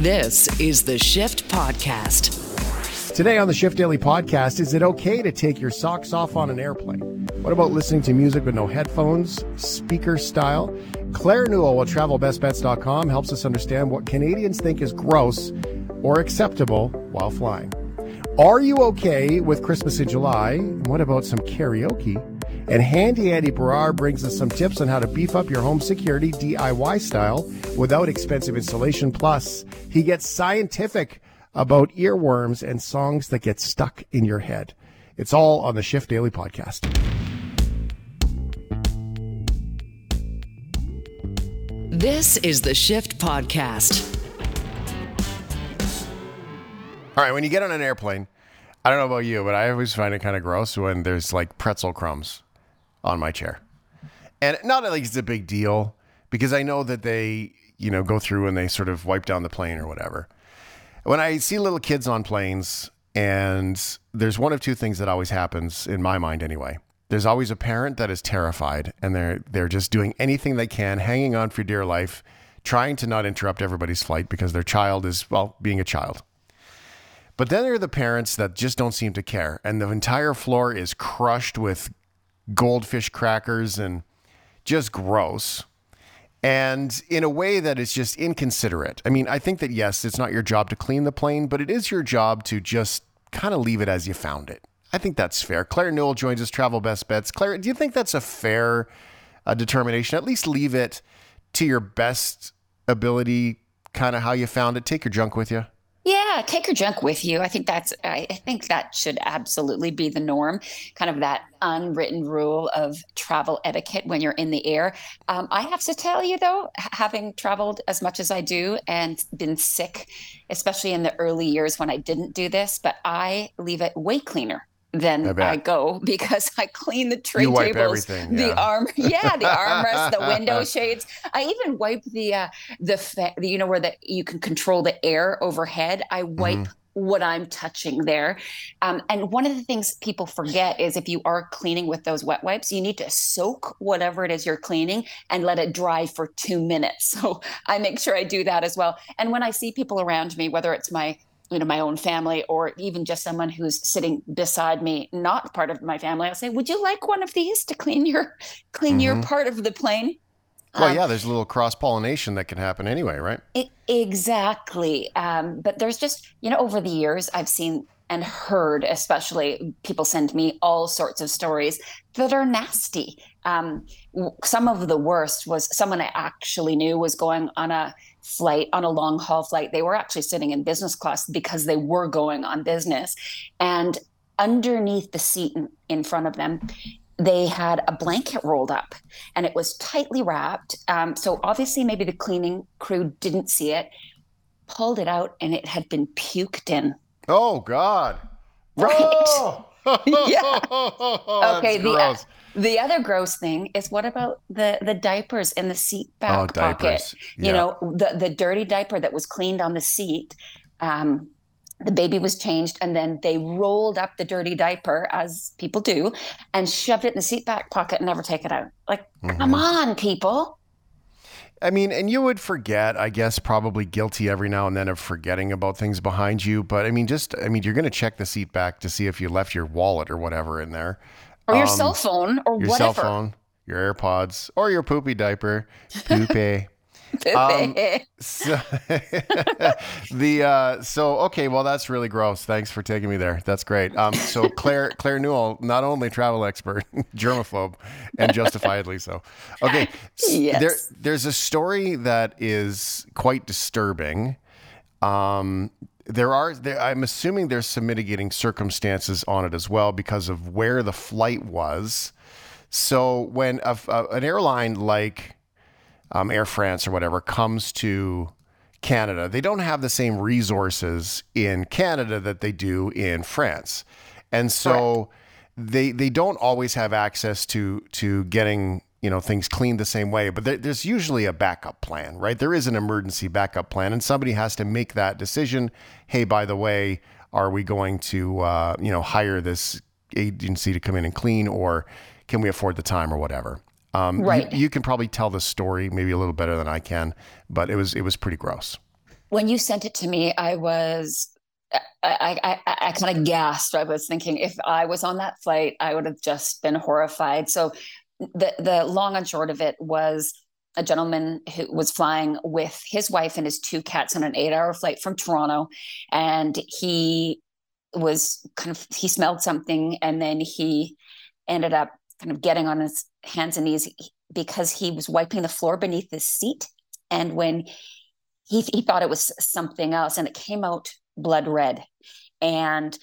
This is the Shift Podcast. Today on the Shift Daily podcast, is it okay to take your socks off on an airplane? What about listening to music with no headphones, speaker style? Claire Newell of travelbestbets.com helps us understand what Canadians think is gross or acceptable while flying. Are you okay with Christmas in July? What about some karaoke? And Handy Andy Baryer brings us some tips on how to beef up your home security DIY style without expensive installation. Plus, he gets scientific about earworms and songs that get stuck in your head. It's all on the Shift Daily podcast. This is the Shift Podcast. All right, when you get on an airplane, I don't know about you, but I always find it kind of gross when there's like pretzel crumbs on my chair. And not like it's a big deal because I know that they, you know, go through and they sort of wipe down the plane or whatever. When I see little kids on planes, and there's one of two things that always happens in my mind anyway. There's always a parent that is terrified and they're they're just doing anything they can, hanging on for dear life, trying to not interrupt everybody's flight because their child is well, being a child. But then there are the parents that just don't seem to care, and the entire floor is crushed with goldfish crackers and just gross. And in a way that is just inconsiderate. I mean, I think that yes, it's not your job to clean the plane, but it is your job to just kind of leave it as you found it. I think that's fair. Claire Newell joins us, Travel Best Bets. Claire, do you think that's a fair uh, determination? At least leave it to your best ability, kind of how you found it. Take your junk with you. Yeah, take your junk with you. I think that's I think that should absolutely be the norm. Kind of that unwritten rule of travel etiquette when you're in the air. Um, I have to tell you though, having traveled as much as I do and been sick, especially in the early years when I didn't do this, but I leave it way cleaner then I, I, go because I clean the tray you wipe tables, everything, the arm, yeah, the armrest, the window shades. I even wipe the uh, the, fa- the you know where that you can control the air overhead. I wipe. Mm-hmm. What I'm touching there. Um, and one of the things people forget is if you are cleaning with those wet wipes, you need to soak whatever it is you're cleaning and let it dry for two minutes. So I make sure I do that as well. And when I see people around me, whether it's my you know my own family or even just someone who's sitting beside me not part of my family i'll say would you like one of these to clean your clean mm-hmm. your part of the plane? Well um, yeah there's a little cross pollination that can happen anyway right? It, exactly. Um, but there's just you know over the years i've seen and heard especially people send me all sorts of stories that are nasty. Um, some of the worst was someone i actually knew was going on a flight on a long haul flight they were actually sitting in business class because they were going on business. And underneath the seat in, in front of them they had a blanket rolled up and it was tightly wrapped. Um, so obviously maybe the cleaning crew didn't see it pulled it out and it had been puked in. Oh god. Right. Oh! Yeah okay the, the other gross thing is what about the the diapers in the seat back oh, pocket? Yeah. You know, the the dirty diaper that was cleaned on the seat. Um, the baby was changed, and then they rolled up the dirty diaper, as people do, and shoved it in the seat back pocket and never take it out. Like, mm-hmm. come on, people. I mean, and you would forget, I guess, probably guilty every now and then of forgetting about things behind you. But I mean, just, I mean, you're going to check the seat back to see if you left your wallet or whatever in there or your um, cell phone or your whatever. cell phone, your AirPods, or your poopy diaper. Poopy. um, so the uh, so okay, well that's really gross. Thanks for taking me there. That's great. Um, so Claire Claire Newell, not only travel expert, germaphobe, and justifiably so. Okay, yes. there there's a story that is quite disturbing. Um, there are there, i'm assuming there's some mitigating circumstances on it as well because of where the flight was so when a, a, an airline like um, air france or whatever comes to canada. They don't have the same resources in canada that they do in france. And so Correct. they they don't always have access to to getting you know things cleaned the same way but there, there's usually a backup plan right? There is an emergency backup plan and somebody has to make that decision. Hey by the way are we going to uh, you know hire this agency to come in and clean or can we afford the time or whatever um, right you, you can probably tell the story maybe a little better than i can but it was it was pretty gross when you sent it to me, I was I, I, I, I kind of gasped. I was thinking if I was on that flight, I would have just been horrified. So the the long and short of it was a gentleman who was flying with his wife and his two cats on an eight hour flight from Toronto. And he was kind of, he smelled something and then he ended up kind of getting on his hands and knees because he was wiping the floor beneath his seat. And when he, he thought it was something else and it came out blood red. And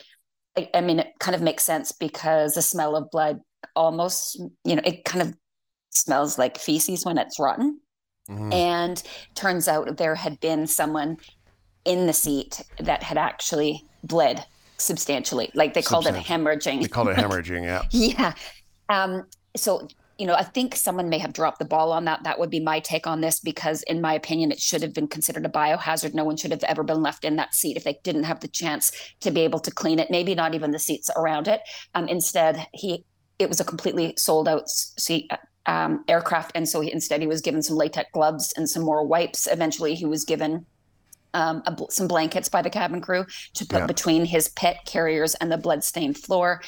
I, I mean, it kind of makes sense because the smell of blood almost, you know, it kind of smells like feces when it's rotten. Mm-hmm. And turns out there had been someone in the seat that had actually bled substantially. Like they called it hemorrhaging. They called it hemorrhaging, yeah. yeah. Um, so, you know, I think someone may have dropped the ball on that. That would be my take on this because, in my opinion, it should have been considered a biohazard. No one should have ever been left in that seat if they didn't have the chance to be able to clean it. Maybe not even the seats around it. Um, instead, he it was a completely sold out seat um, aircraft, and so he, instead he was given some latex gloves and some more wipes. Eventually, he was given um, a, some blankets by the cabin crew to put yeah. between his pet carriers and the bloodstained floor.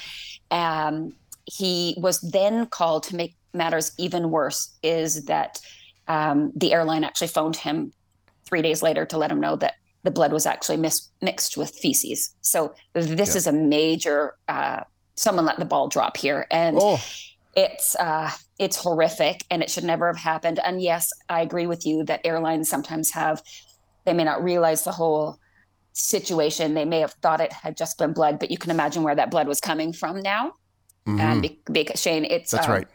Um, he was then called to make matters even worse. Is that um, the airline actually phoned him three days later to let him know that the blood was actually mis- mixed with feces. So this yeah. is a major. Uh, someone let the ball drop here, and. Oh it's uh, it's horrific and it should never have happened. And yes, I agree with you that airlines sometimes have they may not realize the whole situation. They may have thought it had just been blood, but you can imagine where that blood was coming from now. Mm-hmm. And because Shane, it's that's uh, right.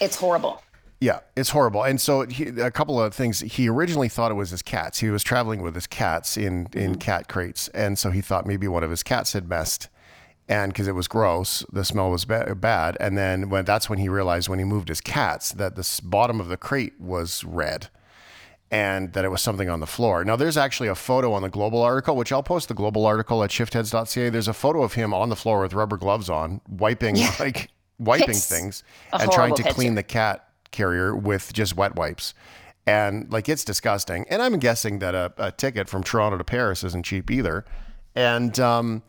It's horrible. Yeah, it's horrible. And so he, a couple of things. He originally thought it was his cats. He was traveling with his cats in in mm-hmm. cat crates, and so he thought maybe one of his cats had messed and because it was gross, the smell was ba- bad. And then when that's when he realized when he moved his cats that the bottom of the crate was red and that it was something on the floor. Now, there's actually a photo on the Global article, which I'll post the Global article at shiftheads.ca. There's a photo of him on the floor with rubber gloves on, wiping yeah. like wiping it's things and trying to picture. clean the cat carrier with just wet wipes. And like it's disgusting. And I'm guessing that a, a ticket from Toronto to Paris isn't cheap either. And um,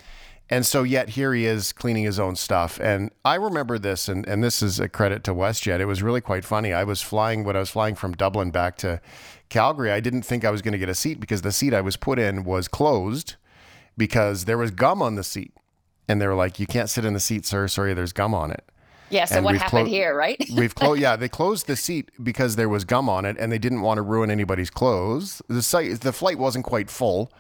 and so yet here he is cleaning his own stuff. And I remember this, and, and this is a credit to WestJet. It was really quite funny. I was flying when I was flying from Dublin back to Calgary. I didn't think I was going to get a seat because the seat I was put in was closed because there was gum on the seat. And they were like, You can't sit in the seat, sir. Sorry, there's gum on it. Yeah, so and what happened clo- here, right? we've closed. Yeah, they closed the seat because there was gum on it, and they didn't want to ruin anybody's clothes. The site, the flight wasn't quite full,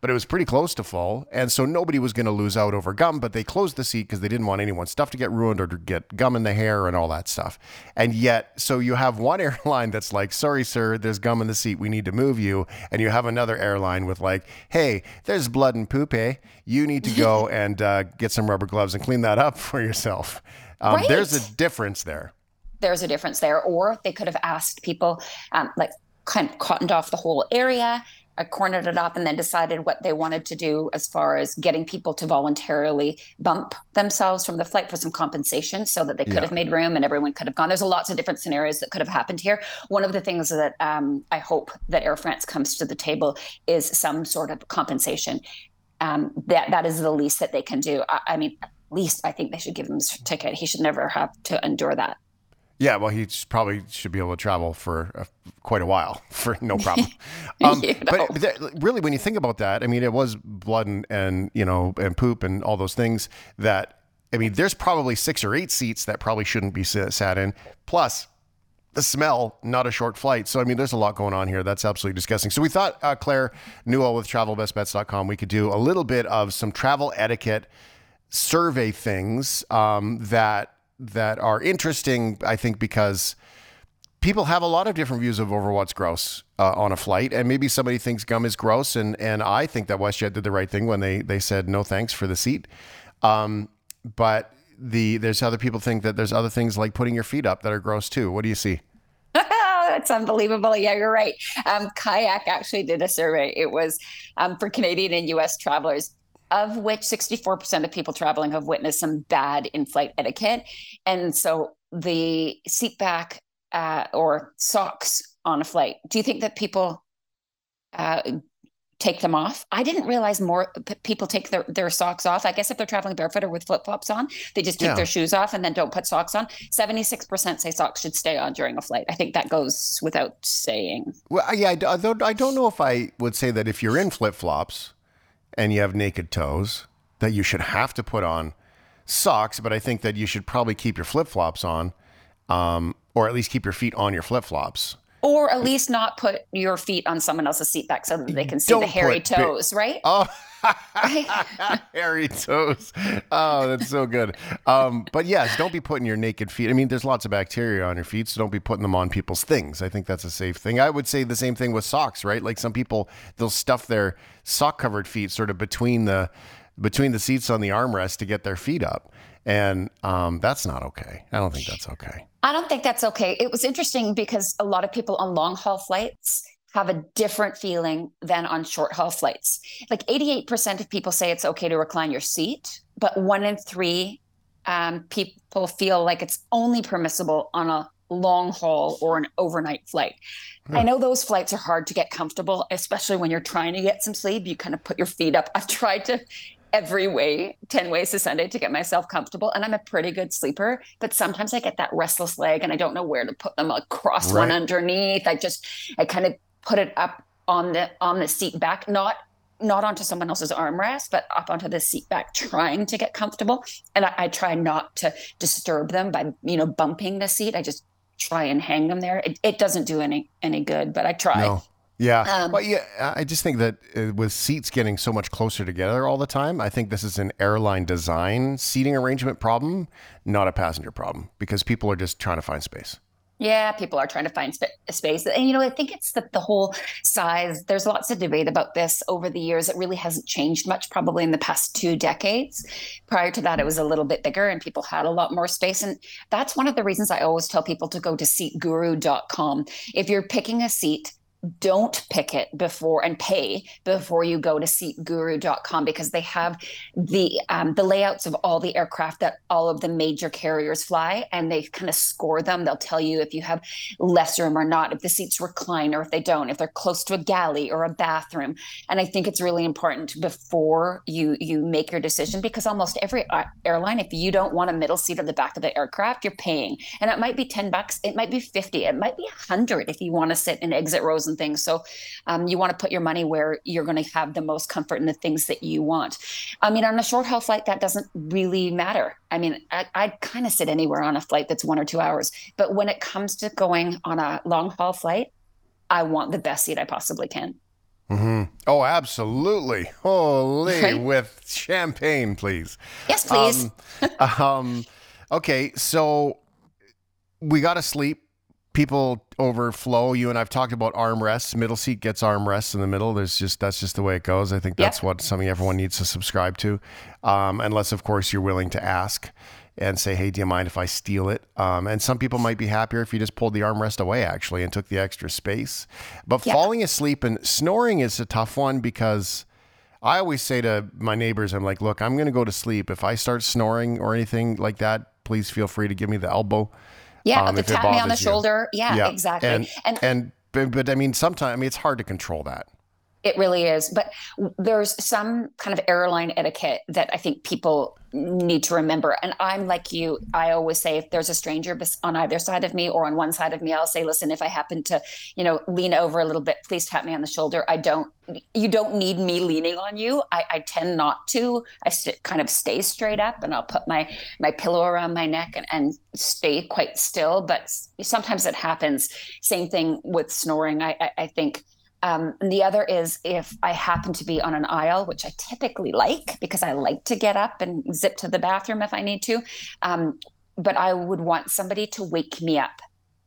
but it was pretty close to full. And so nobody was going to lose out over gum, but they closed the seat because they didn't want anyone's stuff to get ruined or to get gum in the hair and all that stuff. And yet, so you have one airline that's like, sorry, sir, there's gum in the seat. We need to move you. And you have another airline with like, hey, there's blood and poop, eh? You need to go and uh, get some rubber gloves and clean that up for yourself. Um, right. There's a difference there. There's a difference there. Or they could have asked people, um, like, kind of cottoned off the whole area I cornered it up and then decided what they wanted to do as far as getting people to voluntarily bump themselves from the flight for some compensation so that they could yeah. have made room and everyone could have gone. There's a lots of different scenarios that could have happened here. One of the things that um, I hope that Air France comes to the table is some sort of compensation. Um, that that is the least that they can do. I, I mean, at least I think they should give him his ticket. He should never have to endure that. Yeah, well, he probably should be able to travel for uh, quite a while for no problem. Um, you know. But th- really, when you think about that, I mean, it was blood and, and you know and poop and all those things that I mean, there's probably six or eight seats that probably shouldn't be sat in. Plus, the smell, not a short flight. So, I mean, there's a lot going on here. That's absolutely disgusting. So, we thought, uh, Claire Newell with travelbestbets.com, we could do a little bit of some travel etiquette survey things um, that that are interesting, I think, because people have a lot of different views of over what's gross uh, on a flight, and maybe somebody thinks gum is gross, and and I think that WestJet did the right thing when they they said no thanks for the seat. Um, but the there's other people think that there's other things like putting your feet up that are gross too. What do you see? That's unbelievable. Yeah, you're right. Um, Kayak actually did a survey. It was um, for Canadian and U.S. travelers of which 64% of people traveling have witnessed some bad in flight etiquette. And so the seat back uh, or socks on a flight, do you think that people uh, take them off. I didn't realize more p- people take their, their socks off. I guess if they're traveling barefoot or with flip flops on, they just take Yeah. their shoes off and then don't put socks on. 76% say socks should stay on during a flight. I think that goes without saying. Well, yeah, I, d- I don't, I don't know if I would say that if you're in flip flops and you have naked toes, that you should have to put on socks, but I think that you should probably keep your flip flops on, um, or at least keep your feet on your flip flops. Or at least not put your feet on someone else's seat back so that they can see the Don't hairy put bi- toes, right? Oh, Right? hairy toes. Oh, that's so good. Um, but yes, don't be putting your naked feet. I mean, there's lots of bacteria on your feet, so don't be putting them on people's things. I think that's a safe thing. I would say the same thing with socks, right? Like some people, they'll stuff their sock covered feet sort of between the between the seats on the armrest to get their feet up, and um, that's not okay. I don't think that's okay. I don't think that's okay. It was interesting because a lot of people on long haul flights have a different feeling than on short haul flights. Like 88% of people say it's okay to recline your seat, but one in three um, people feel like it's only permissible on a long haul or an overnight flight. I know those flights are hard to get comfortable, especially when you're trying to get some sleep. You kind of put your feet up. I've tried to every way 10 ways to sunday to get myself comfortable and i'm a pretty good sleeper but sometimes i get that restless leg and i don't know where to put them across one underneath i just i kind of put it up on the on the seat back not not onto someone else's armrest but up onto the seat back trying to get comfortable and I, I try not to disturb them by you know bumping the seat i just try and hang them there it, it doesn't do any any good but i try No. Yeah. Um, well, yeah, I just think that uh, with seats getting so much closer together all the time, I think this is an airline design seating arrangement problem, not a passenger problem, because people are just trying to find space. Yeah, people are trying to find sp- space. And, you know, I think it's the, the whole size. There's lots of debate about this over the years. It really hasn't changed much, probably in the past two decades. Prior to that, it was a little bit bigger and people had a lot more space. And that's one of the reasons I always tell people to go to seatguru.com. If you're picking a seat, don't pick it before and pay before you go to seatguru.com because they have the um, the layouts of all the aircraft that all of the major carriers fly and they kind of score them. They'll tell you if you have less room or not if the seats recline or if they don't if they're close to a galley or a bathroom. And i think it's really important before you you make your decision because almost every uh, airline if you don't want a middle seat at the back of the aircraft you're paying. And it might be 10 bucks it might be 50 it might be 100 if you want to sit in exit rows and things so um, you want to put your money where you're going to have the most comfort in the things that you want i mean on a short haul flight that doesn't really matter i mean I, i'd kind of sit anywhere on a flight that's one or two hours but when it comes to going on a long haul flight i want the best seat i possibly can Mm-hmm. Oh, absolutely. Holy, Right. with champagne, please. yes please Um, um, okay, so we got to sleep. People overflow. You and I've talked about armrests. Middle seat gets armrests in the middle. There's just that's just the way it goes. I think that's Yep. what something everyone needs to subscribe to, um, unless of course you're willing to ask and say, "Hey, do you mind if I steal it?" Um, and some people might be happier if you just pulled the armrest away actually and took the extra space. But falling asleep and snoring is a tough one because. I always say to my neighbors, I'm like, look, I'm going to go to sleep. If I start snoring or anything like that, please feel free to give me the elbow. Yeah um, the tap me on the you. shoulder yeah, exactly And, and and, but, but I mean, sometimes, I mean, it's hard to control that. It really is. But there's some kind of airline etiquette that I think people need to remember. And I'm like you, I always say if there's a stranger on either side of me or on one side of me, I'll say, listen, if I happen to, you know, lean over a little bit, please tap me on the shoulder. I don't, you don't need me leaning on you. I, I tend not to. I kind of stay straight up and I'll put my, my pillow around my neck and, and stay quite still. But sometimes it happens. Same thing with snoring. I, I, I think um, and the other is if I happen to be on an aisle, which I typically like because I like to get up and zip to the bathroom if I need to. Um, but I would want somebody to wake me up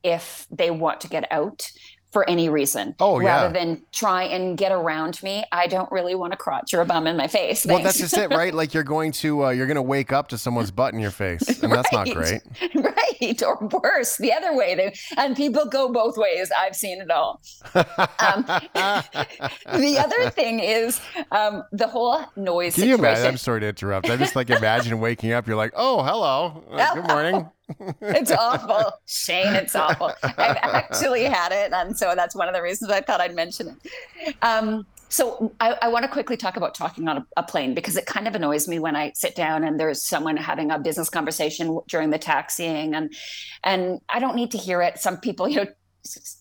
if they want to get out for any reason. Oh, yeah. Rather than try and get around me. I don't really want a crotch or a bum in my face. Well, that's just it, right? Like you're going to, uh, you're going to wake up to someone's butt in your face, and that's not great. right or worse the other way they, and people go both ways i've seen it all um, the other thing is um, the whole noise Can you imagine? I'm sorry to interrupt. I just like imagine waking up. You're like, oh, hello, Uh, good morning. It's awful shane it's awful i've actually had it and so that's one of the reasons i thought i'd mention it um, So I, I want to quickly talk about talking on a, a, plane because it kind of annoys me when I sit down and there's someone having a business conversation during the taxiing and and I don't need to hear it. Some people, you know,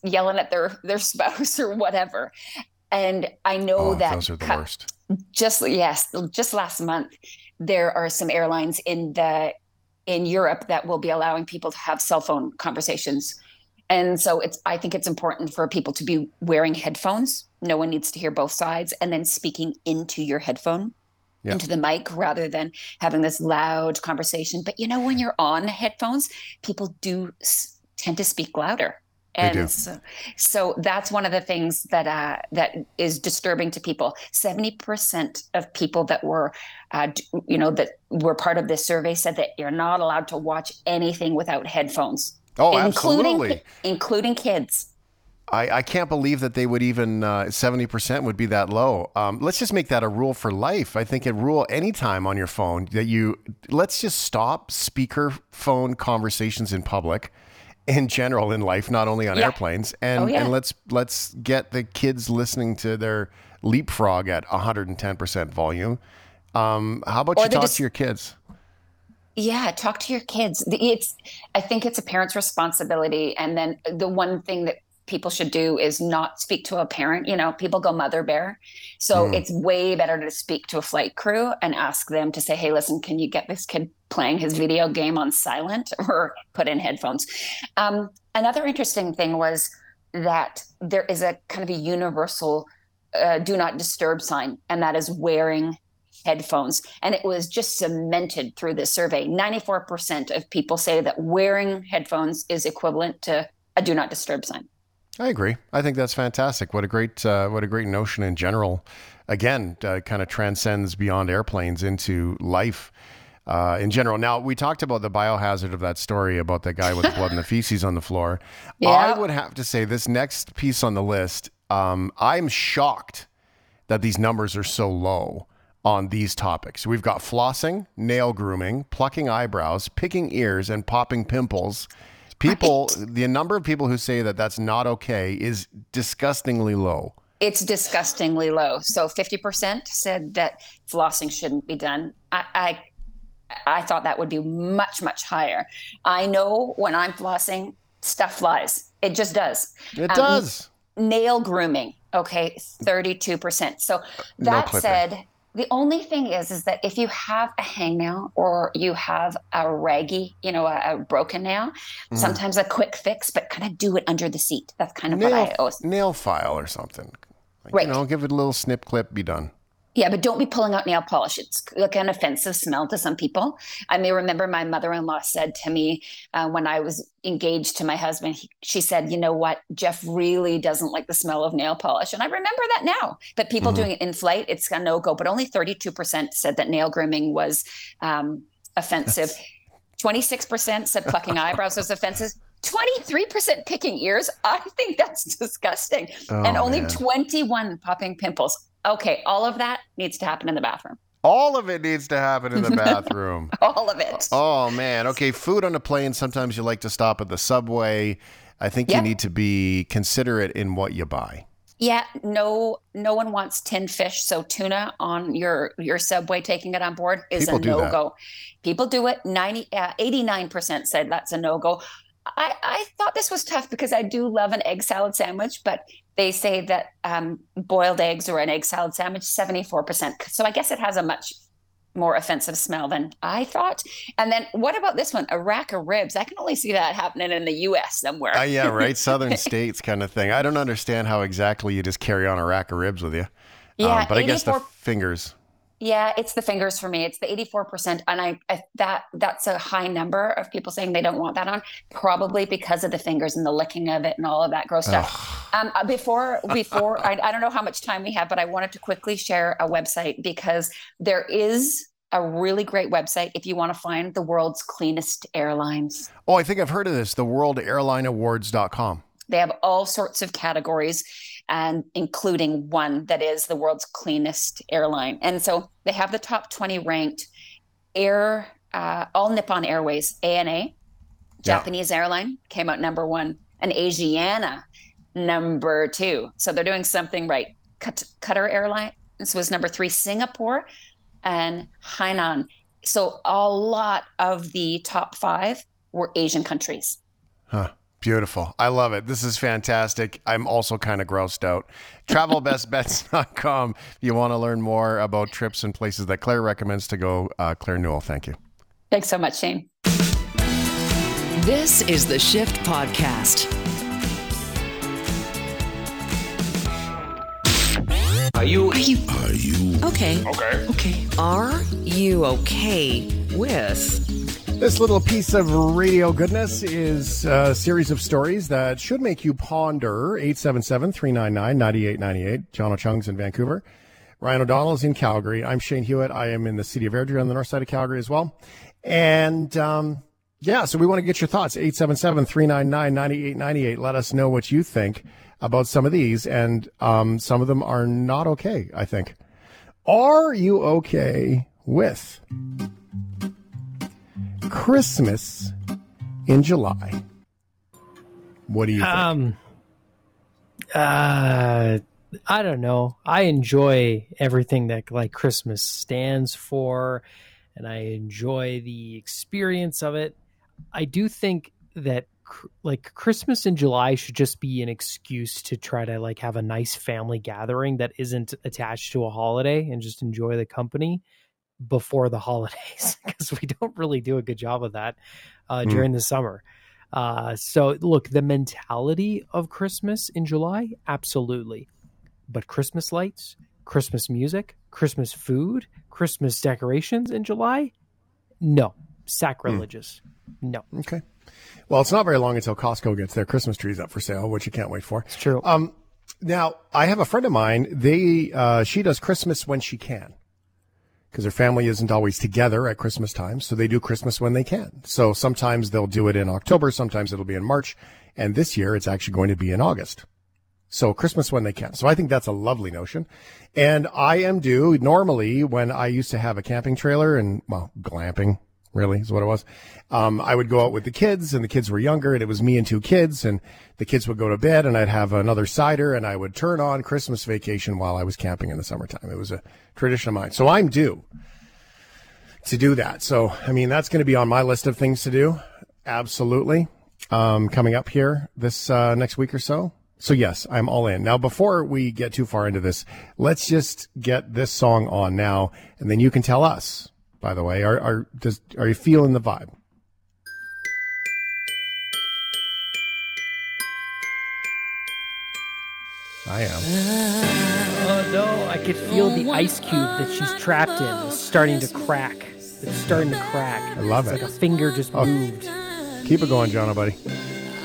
yelling at their their spouse or whatever. And I know oh, that those are the worst. Just yes, just last month there are some airlines in the in Europe that will be allowing people to have cell phone conversations. And so it's I think it's important for people to be wearing headphones. No one needs to hear both sides and then speaking into your headphone. Yeah. into the mic rather than having this loud conversation. But you know, when you're on headphones, people do tend to speak louder and so, so, that's one of the things that uh, that is disturbing to people. Seventy percent of people that were, uh, you know, that were part of this survey said that you're not allowed to watch anything without headphones. Oh, including, absolutely, including kids. I, I, can't believe that they would even uh, seventy uh, percent would be that low. Um, let's just make that a rule for life. I think a rule anytime on your phone that you let's just stop speaker phone conversations in public in general in life, not only on yeah. airplanes. And oh, yeah. and let's let's get the kids listening to their leapfrog at 110% volume. Um, how about or you talk just, to your kids? Yeah, talk to your kids. It's I think it's a parent's responsibility. And then the one thing that people should do is not speak to a parent. You know, people go mother bear. So mm. it's way better to speak to a flight crew and ask them to say, hey, listen, can you get this kid playing his video game on silent or put in headphones? Um, another interesting thing was that there is a kind of a universal uh, do not disturb sign, and that is wearing headphones. And it was just cemented through this survey. 94% of people say that wearing headphones is equivalent to a do not disturb sign. I agree. I think that's fantastic. What a great, uh, what a great notion in general. Again, uh, kind of transcends beyond airplanes into life uh, in general. Now, we talked about the biohazard of that story about the guy with the blood and the feces on the floor. Yeah. I would have to say this next piece on the list. Um, I'm shocked that these numbers are so low on these topics. We've got flossing, nail grooming, plucking eyebrows, picking ears, and popping pimples people, right. the number of people who say that that's not okay is disgustingly low. It's disgustingly low. So 50% said that flossing shouldn't be done. I, I I thought that would be much, much higher. I know when I'm flossing, stuff flies. It just does. It um, does. Nail grooming, okay, 32%. So that no said, the only thing is, is that if you have a hangnail or you have a raggy, you know, a, a broken nail, mm. sometimes a quick fix, but kind of do it under the seat. That's kind of nail, what I always nail file or something. Like, right. You know, give it a little snip clip, be done. Yeah, but don't be pulling out nail polish. It's like an offensive smell to some people. I may remember my mother in law said to me uh, when I was engaged to my husband, he, she said, You know what? Jeff really doesn't like the smell of nail polish. And I remember that now. But people mm-hmm. doing it in flight, it's a no go. But only 32% said that nail grooming was um, offensive. 26% said plucking eyebrows was offensive. 23% picking ears. I think that's disgusting. Oh, and only man. 21 popping pimples. Okay, all of that needs to happen in the bathroom. All of it needs to happen in the bathroom. all of it. Oh man. Okay, food on a plane. Sometimes you like to stop at the subway. I think you need to be considerate in what you buy. Yeah, no, no one wants tin fish. So tuna on your your subway, taking it on board is People a no go. People do it. 90, uh, 89% said that's a no go. I, I thought this was tough because I do love an egg salad sandwich, but they say that um, boiled eggs or an egg salad sandwich, 74%. So I guess it has a much more offensive smell than I thought. And then what about this one? A rack of ribs. I can only see that happening in the US somewhere. uh, yeah, right. Southern states kind of thing. I don't understand how exactly you just carry on a rack of ribs with you. Yeah, um, but 84- I guess the fingers. Yeah, it's the fingers for me. It's the 84%. And I, I, that that's a high number of people saying they don't want that on, probably because of the fingers and the licking of it and all of that gross stuff. Um, uh, before before I, I don't know how much time we have, but I wanted to quickly share a website because there is a really great website if you want to find the world's cleanest airlines. Oh, I think I've heard of this, the worldairlineawards.com. They have all sorts of categories and including one that is the world's cleanest airline. And so they have the top 20 ranked air, uh, all Nippon Airways, ANA, Japanese yeah. airline came out number one, and Asiana number two. So they're doing something right. Qatar Airlines was number three, Singapore, and Hainan. So a lot of the top five were Asian countries. Huh. Beautiful. I love it. This is fantastic. I'm also kind of grossed out. Travelbestbets.com. If you want to learn more about trips and places that Claire recommends to go, uh, Claire Newell, thank you. Thanks so much, Shane. This is the Shift Podcast. Are you? Are you Are you okay? Okay. Okay. Are you okay with This little piece of radio goodness is a series of stories that should make you ponder. 877 399 9898. John O'Chung's in Vancouver. Ryan O'Donnell's in Calgary. I'm Shane Hewitt. I am in the city of Airdrie on the north side of Calgary as well. And um, yeah, so we want to get your thoughts. 877 399 9898. Let us know what you think about some of these. And um, some of them are not okay, I think. Are you okay with Christmas in July? What do you think? Um, uh, I don't know. I enjoy everything that like Christmas stands for, and I enjoy the experience of it. I do think that like Christmas in July should just be an excuse to try to like have a nice family gathering that isn't attached to a holiday and just enjoy the company before the holidays because we don't really do a good job of that uh, Mm. during the summer. Uh, so look, the mentality of Christmas in July, absolutely. But Christmas lights, Christmas music, Christmas food, Christmas decorations in July, no, sacrilegious. No, okay. Well, it's not very long until Costco gets their Christmas trees up for sale, which you can't wait for. it's true. Um, now, I have a friend of mine. They uh, she does Christmas when she can, because their family isn't always together at Christmas time. So they do Christmas when they can. So sometimes they'll do it in October, sometimes it'll be in March, and this year it's actually going to be in August. So Christmas when they can. So I think that's a lovely notion. And I am due normally when I used to have a camping trailer and well, glamping really is what it was. Um, I would go out with the kids and the kids were younger and it was me and two kids and the kids would go to bed and I'd have another cider and I would turn on Christmas vacation while I was camping in the summertime. It was a tradition of mine. So I'm due to do that. So, I mean, that's going to be on my list of things to do. Absolutely. Um, coming up here this, uh, next week or so. So yes, I'm all in. Now, before we get too far into this, let's just get this song on now, and then you can tell us. By the way, are are does are you feeling the vibe? I am. oh no, I could feel the ice cube that she's trapped in is starting to crack. It's starting to crack. I love it's it. Like a finger just Oh. moved. Keep it going, John, buddy.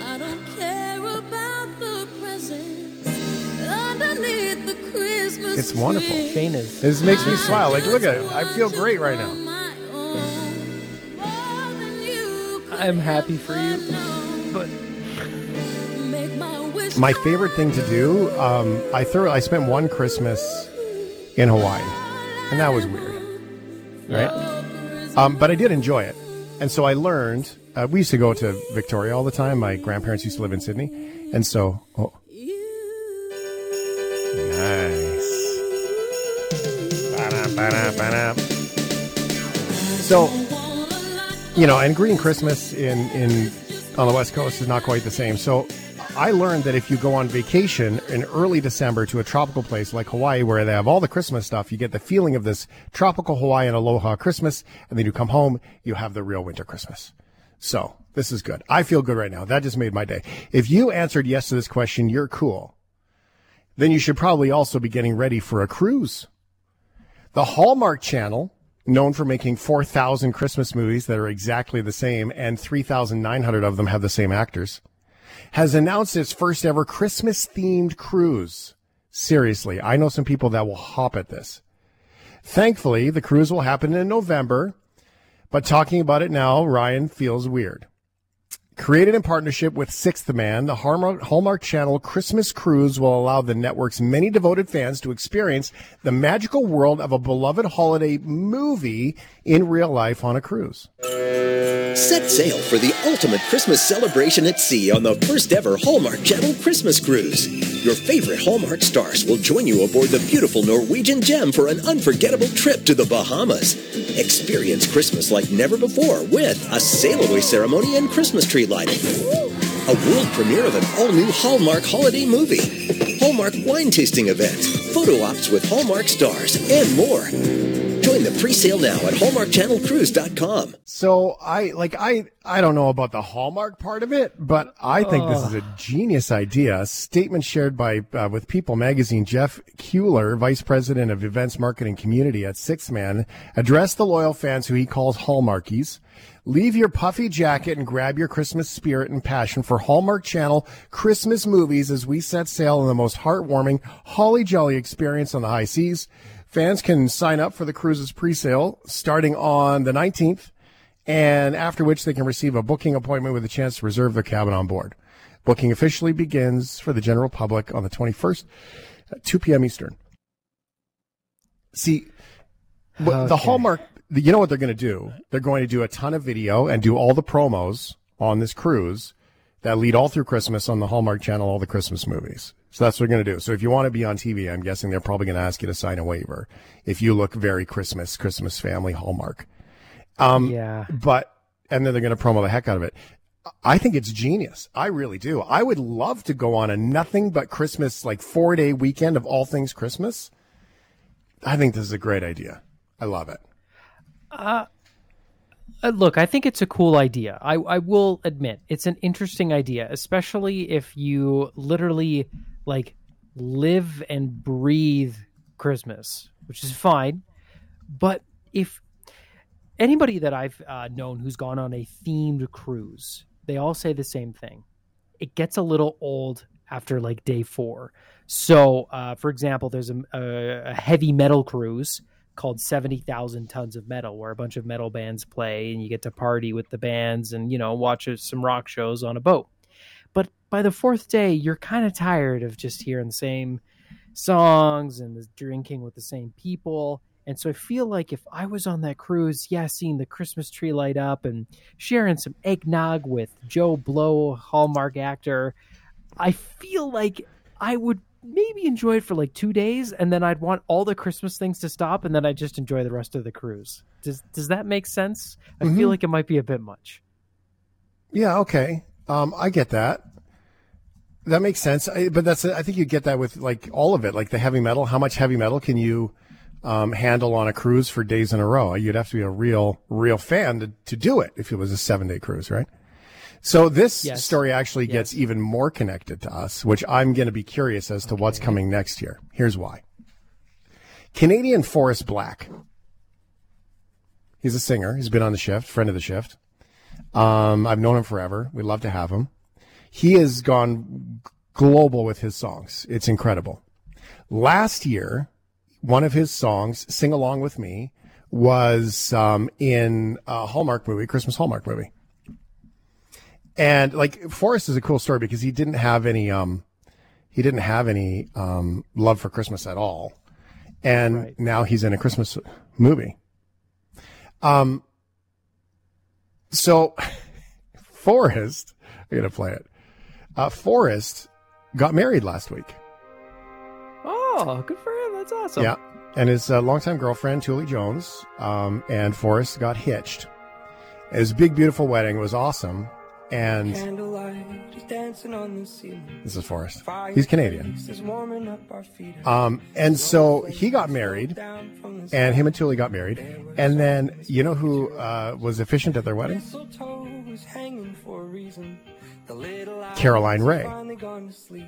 I don't care about the presents underneath the Christmas It's wonderful. tree. Shane is. This makes me smile. Like, look at it. I feel great right now. I'm happy for you, but my My favorite thing to do. Um, I threw. I spent one Christmas in Hawaii, and that was weird, right? Um, but I did enjoy it, and so I learned. Uh, we used to go to Victoria all the time. My grandparents used to live in Sydney, and so oh, nice. Ba-da, ba-da, ba-da. So, you know, and green Christmas in in on the West Coast is not quite the same. So, I learned that if you go on vacation in early December to a tropical place like Hawaii, where they have all the Christmas stuff, you get the feeling of this tropical Hawaiian aloha Christmas, and then you come home, you have the real winter Christmas. So this is good. I feel good right now. That just made my day. If you answered yes to this question, you're cool. Then you should probably also be getting ready for a cruise. The Hallmark Channel, known for making 4,000 Christmas movies that are exactly the same and 3,900 of them have the same actors, has announced its first ever Christmas themed cruise. Seriously, I know some people that will hop at this. Thankfully, the cruise will happen in November, but talking about it now, Ryan feels weird. Created in partnership with Sixthman, the Hallmark, Channel Christmas Cruise will allow the network's many devoted fans to experience the magical world of a beloved holiday movie in real life on a cruise. Set sail for the ultimate Christmas celebration at sea on the first ever Hallmark Channel Christmas Cruise. Your favorite Hallmark stars will join you aboard the beautiful Norwegian gem for an unforgettable trip to the Bahamas. Experience Christmas like never before with a sail away ceremony and Christmas tree lighting. A world premiere of an all new Hallmark holiday movie, Hallmark wine tasting event, photo ops with Hallmark stars, and more. Join the pre sale now at HallmarkChannelCruise.com. So I like I I don't know about the Hallmark part of it, but I think this is a genius idea. A statement shared by uh, with People Magazine, Jeff Kuehler, Vice President of Events Marketing Community at Sixthman, addressed the loyal fans who he calls Hallmarkies. Leave your puffy jacket and grab your Christmas spirit and passion for Hallmark Channel Christmas movies as we set sail on the most heartwarming, holly jolly experience on the high seas. Fans can sign up for the cruise's pre-sale starting on the 19th, and after which they can receive a booking appointment with a chance to reserve their cabin on board. Booking officially begins for the general public on the 21st at 2 p.m. Eastern. See, what the Hallmark, you know what they're going to do? They're going to do a ton of video and do all the promos on this cruise that lead all through Christmas on the Hallmark Channel, all the Christmas movies. So that's what they're going to do. So if you want to be on TV, I'm guessing they're probably going to ask you to sign a waiver if you look very Christmas, Christmas family Hallmark. Um, yeah. But, and then they're going to promo the heck out of it. I think it's genius. I really do. I would love to go on a nothing but Christmas, like four day weekend of all things Christmas. I think this is a great idea. I love it. Uh, look, I think it's a cool idea. I, I will admit it's an interesting idea, especially if you literally like live and breathe Christmas, which is fine. But if anybody that I've uh, known who's gone on a themed cruise, they all say the same thing. It gets a little old after like day four. So, uh, for example, there's a, a, heavy metal cruise called 70,000 Tons of Metal, where a bunch of metal bands play and you get to party with the bands and, you know, watch some rock shows on a boat. By the fourth day, you're kind of tired of just hearing the same songs and the drinking with the same people. And so I feel like if I was on that cruise, yeah, seeing the Christmas tree light up and sharing some eggnog with Joe Blow, Hallmark actor, I feel like I would maybe enjoy it for like two days, and then I'd want all the Christmas things to stop, and then I'd just enjoy the rest of the cruise. Does does that make sense? I feel like it might be a bit much. Yeah, okay. Um, I get that. That makes sense. I, but that's I think you get that with like all of it, like the heavy metal. How much heavy metal can you um, handle on a cruise for days in a row? You'd have to be a real, real fan to, to do it if it was a seven day cruise, right? So this Yes. story actually gets even more connected to us, which I'm going to be curious as to what's coming next year. Here's why. Canadian Forest Blakk. He's a singer. He's been on the shift, friend of the shift. Um, I've known him forever. We'd love to have him. He has gone global with his songs. It's incredible. Last year, one of his songs, "Sing Along with Me," was um, in a Hallmark movie, Christmas Hallmark movie. And like Forest is a cool story because he didn't have any um, he didn't have any um, love for Christmas at all, and Right. now he's in a Christmas movie. Um. So, Forest, I'm gonna play it. Uh, Forest got married last week. Oh, good for him. That's awesome. Yeah. And his uh, longtime girlfriend, Tuli Jones, um, and Forest got hitched. It was a big, beautiful wedding. It was awesome. And Candlelight dancing on the ceiling. this is Forest. He's Canadian. Is warming up our feet. Um, and so he got married, Down from the and him and Tuli got married. And then, you know who uh, was efficient at their wedding? Mistletoe was hanging for a reason. The little owls Caroline Ray. finally gone to sleep.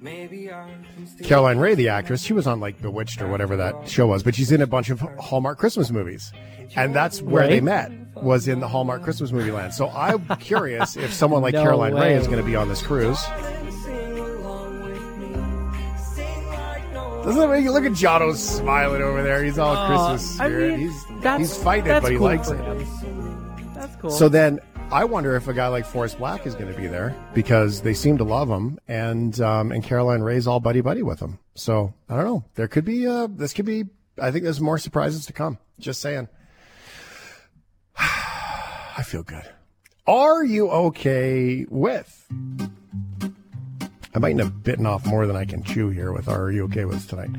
Maybe I can still Caroline Ray, the actress, she was on like Bewitched or whatever that show was, but she's in a bunch of Hallmark Christmas movies. And that's where they met, was in the Hallmark Christmas movie land. So I'm curious if someone like No Caroline Ray is going to be on this cruise. sing along with me. Sing like no Doesn't it make you look at Jono smiling over there? He's all Uh, Christmas I spirit. mean, he's he's fighting it, but he cool likes it. him. That's cool. So then I wonder if a guy like Forest Blakk is going to be there because they seem to love him, and um, and Caroline Ray's all buddy buddy with him. So I don't know. There could be uh, this could be. I think there's more surprises to come. Just saying. I feel good. Are you okay with? I might have bitten off more than I can chew here with our Are You Okay With tonight.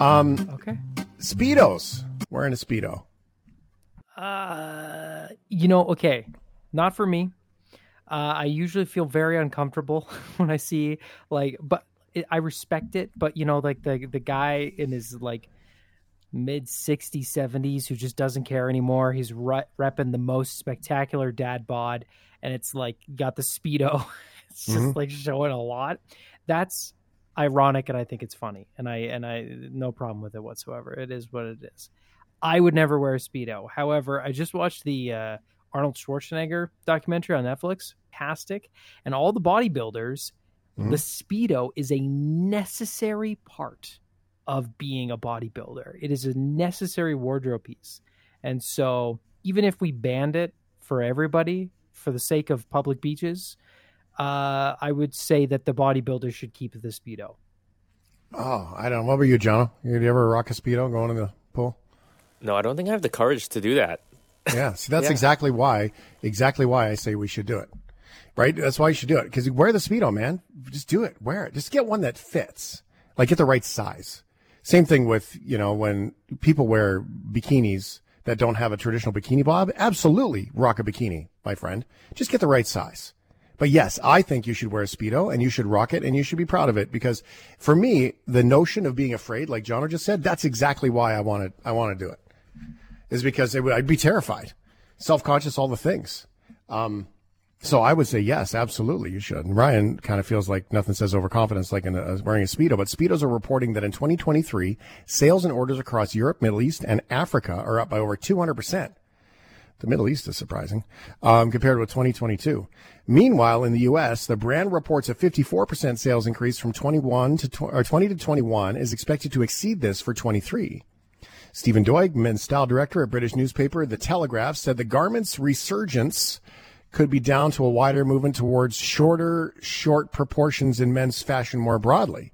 Um, Okay. Speedos. Wearing a Speedo. Uh, you know, okay, not for me. Uh, I usually feel very uncomfortable when I see like, but it, I respect it. But you know, like the the guy in his like mid 60s, 70s who just doesn't care anymore. He's re- repping the most spectacular dad bod, and it's like got the speedo. it's just like showing a lot. That's ironic, and I think it's funny, and I and I no problem with it whatsoever. It is what it is. I would never wear a speedo. However, I just watched the uh, Arnold Schwarzenegger documentary on Netflix. Fantastic, and all the bodybuilders, the speedo is a necessary part of being a bodybuilder. It is a necessary wardrobe piece, and so even if we banned it for everybody for the sake of public beaches, uh, I would say that the bodybuilders should keep the speedo. Oh, I don't know. What about you, John? Did you ever rock a Speedo going in the pool? No, I don't think I have the courage to do that. Yeah, see, that's Yeah. exactly why, exactly why I say we should do it. Right? That's why you should do it. Because wear the Speedo, man. Just do it. Wear it. Just get one that fits. Like, get the right size. Same thing with, you know, when people wear bikinis that don't have a traditional bikini bob. Absolutely rock a bikini, my friend. Just get the right size. But yes, I think you should wear a Speedo and you should rock it and you should be proud of it because for me, the notion of being afraid, like John just said, that's exactly why I wanted, I want to do it is because would, I'd be terrified, self-conscious, all the things. Um, so I would say yes, absolutely, you should. And Ryan kind of feels like nothing says overconfidence like in a, wearing a speedo, but speedos are reporting that in 2023, sales and orders across Europe, Middle East, and Africa are up by over 200 percent. The Middle East is surprising um, compared with 2022. Meanwhile, in the U.S., the brand reports a 54% sales increase from 21 to tw- or 20 to 21 is expected to exceed this for 23. Stephen Doig, men's style director at British newspaper The Telegraph, said the garment's resurgence could be down to a wider movement towards shorter, short proportions in men's fashion more broadly.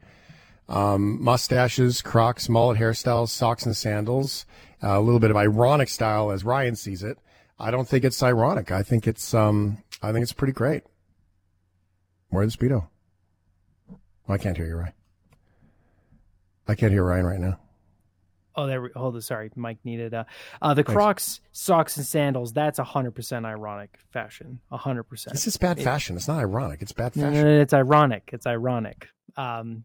Um, mustaches, crocs, mullet hairstyles, socks and sandals, uh, a little bit of ironic style as Ryan sees it. I don't think it's ironic. I think it's um, I think it's pretty great. Wear the speedo. I can't hear you, Ryan. I can't hear Ryan right now. Oh, there. We, hold on. Sorry, Mike needed. Uh, uh, the Crocs, socks, and sandals. That's a hundred percent ironic fashion. A hundred percent. This is bad fashion. It's not ironic. It's bad fashion. It's ironic. It's ironic. Um,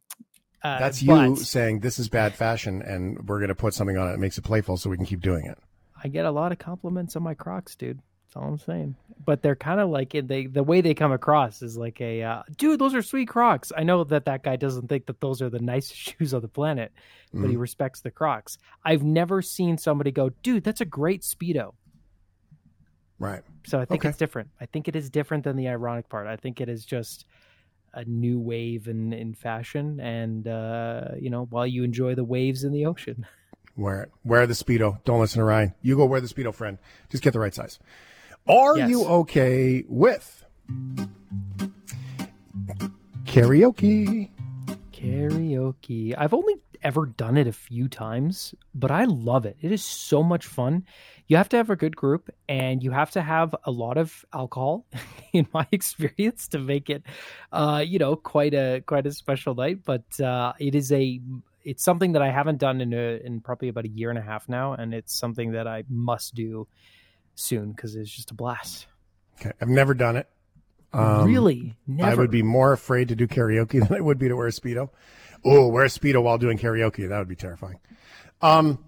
uh, That's you but saying this is bad fashion, and we're going to put something on it that makes it playful, so we can keep doing it. I get a lot of compliments on my Crocs, dude. That's all I'm saying. But they're kind of like they the way they come across is like a uh, dude. Those are sweet Crocs. I know that that guy doesn't think that those are the nicest shoes on the planet, but he respects the Crocs. I've never seen somebody go, dude, that's a great speedo. Right. So I think Okay. it's different. I think it is different than the ironic part. I think it is just a new wave in, in fashion, and uh, you know, while you enjoy the waves in the ocean. Wear it. Wear the speedo. Don't listen to Ryan. You go wear the speedo, friend. Just get the right size. Are Yes. you okay with karaoke? Karaoke. I've only ever done it a few times, but I love it. It is so much fun. You have to have a good group and you have to have a lot of alcohol in my experience to make it uh you know quite a quite a special night, but uh it is a it's something that I haven't done in a in probably about a year and a half now and it's something that I must do soon cuz it's just a blast. Okay. I've never done it. Um, really? Never. I would be more afraid to do karaoke than I would be to wear a speedo. Oh, wear a speedo while doing karaoke. That would be terrifying. Um,